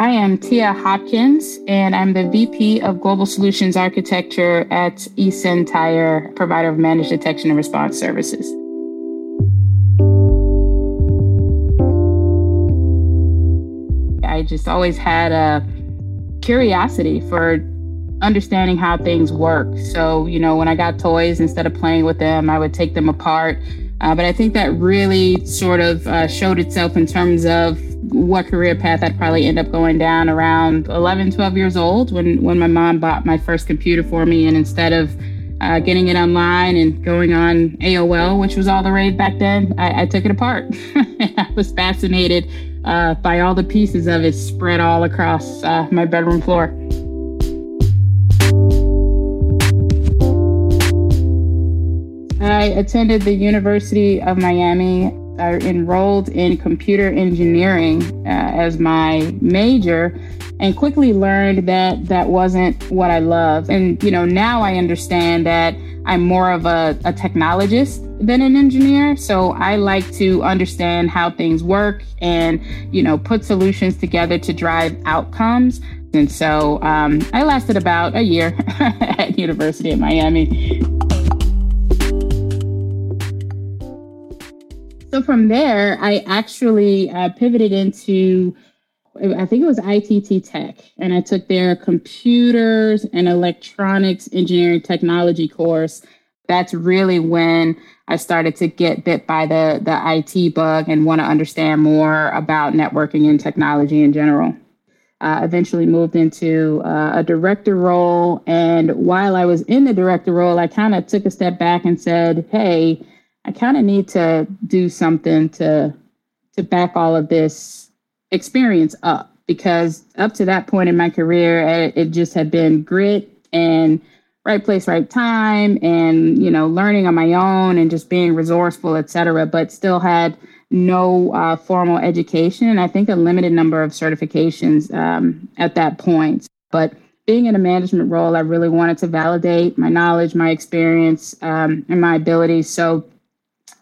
I am Tia Hopkins, and I'm the VP of Global Solutions Architecture at eSentire, provider of managed detection and response services. I just always had a curiosity for understanding how things work. So, you know, when I got toys, instead of playing with them, I would take them apart. Uh, but I think that really sort of uh, showed itself in terms of what career path I'd probably end up going down around 11, 12 years old when, when my mom bought my first computer for me. And instead of uh, getting it online and going on AOL, which was all the rage back then, I, I took it apart. I was fascinated uh, by all the pieces of it spread all across uh, my bedroom floor. I attended the University of Miami I enrolled in computer engineering uh, as my major and quickly learned that that wasn't what I loved. And, you know, now I understand that I'm more of a, a technologist than an engineer. So I like to understand how things work and, you know, put solutions together to drive outcomes. And so um, I lasted about a year at University of Miami. So from there, I actually uh, pivoted into, I think it was ITT Tech, and I took their computers and electronics engineering technology course. That's really when I started to get bit by the the IT bug and want to understand more about networking and technology in general. Uh, eventually moved into uh, a director role, and while I was in the director role, I kind of took a step back and said, "Hey." I kind of need to do something to to back all of this experience up because up to that point in my career, it, it just had been grit and right place, right time, and you know, learning on my own and just being resourceful, et cetera. But still had no uh, formal education, and I think a limited number of certifications um, at that point. But being in a management role, I really wanted to validate my knowledge, my experience, um, and my abilities. So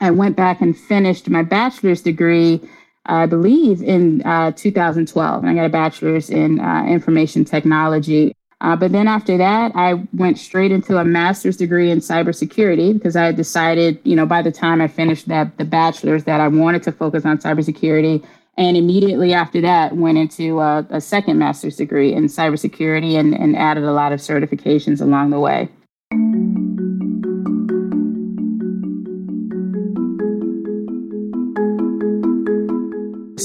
I went back and finished my bachelor's degree, I believe, in uh, 2012. And I got a bachelor's in uh, information technology. Uh, but then after that, I went straight into a master's degree in cybersecurity because I decided, you know, by the time I finished that the bachelor's, that I wanted to focus on cybersecurity. And immediately after that, went into a, a second master's degree in cybersecurity and, and added a lot of certifications along the way.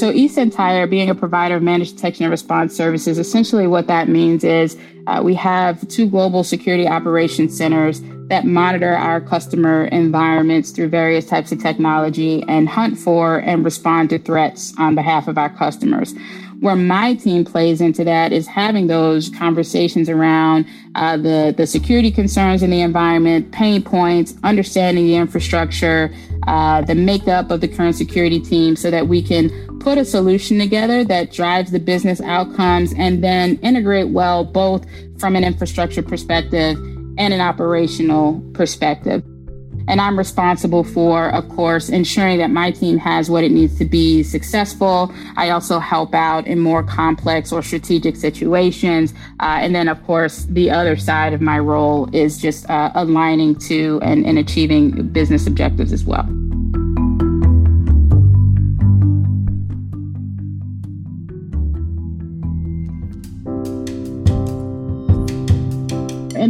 So eSentire, being a provider of managed detection and response services, essentially what that means is uh, we have two global security operations centers that monitor our customer environments through various types of technology and hunt for and respond to threats on behalf of our customers. Where my team plays into that is having those conversations around uh, the the security concerns in the environment, pain points, understanding the infrastructure, uh, the makeup of the current security team, so that we can put a solution together that drives the business outcomes and then integrate well both from an infrastructure perspective and an operational perspective. And I'm responsible for, of course, ensuring that my team has what it needs to be successful. I also help out in more complex or strategic situations. Uh, and then, of course, the other side of my role is just uh, aligning to and, and achieving business objectives as well.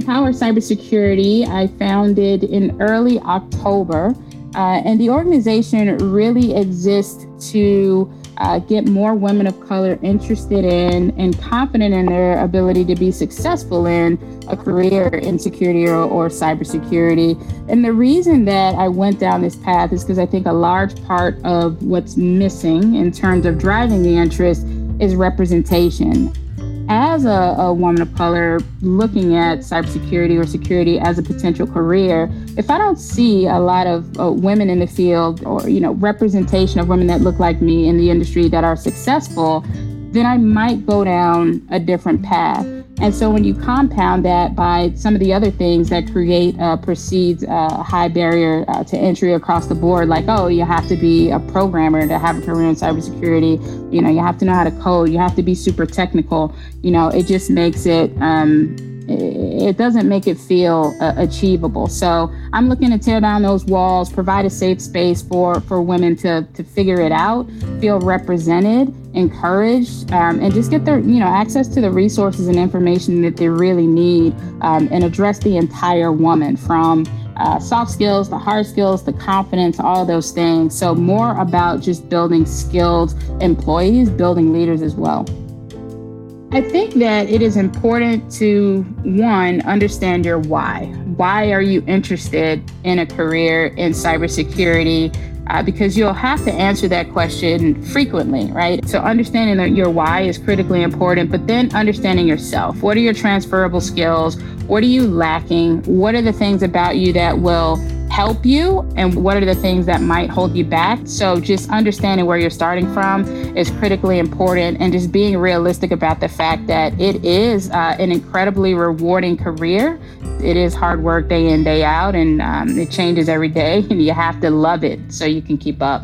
Empower Cybersecurity, I founded in early October. Uh, and the organization really exists to uh, get more women of color interested in and confident in their ability to be successful in a career in security or, or cybersecurity. And the reason that I went down this path is because I think a large part of what's missing in terms of driving the interest is representation as a, a, woman of color looking at cybersecurity or security as a potential career, if I don't see a lot of uh, women in the field or you know representation of women that look like me in the industry that are successful, then I might go down a different path. And so when you compound that by some of the other things that create uh, perceived uh, high barrier uh, to entry across the board, like, oh, you have to be a programmer to have a career in cybersecurity. You know, you have to know how to code. You have to be super technical. You know, it just makes it, um, it doesn't make it feel uh, achievable. So I'm looking to tear down those walls, provide a safe space for for women to to figure it out, feel represented, encouraged, um, and just get their you know access to the resources and information that they really need, um, and address the entire woman from uh, soft skills, the hard skills, the confidence, all those things. So more about just building skilled employees, building leaders as well. I think that it is important to one understand your why. Why are you interested in a career in cybersecurity? Uh, because you'll have to answer that question frequently, right? So, understanding that your why is critically important, but then understanding yourself. What are your transferable skills? What are you lacking? What are the things about you that will help you and what are the things that might hold you back. So, just understanding where you're starting from is critically important and just being realistic about the fact that it is uh, an incredibly rewarding career. It is hard work day in, day out, and um, it changes every day, and you have to love it so you can keep up.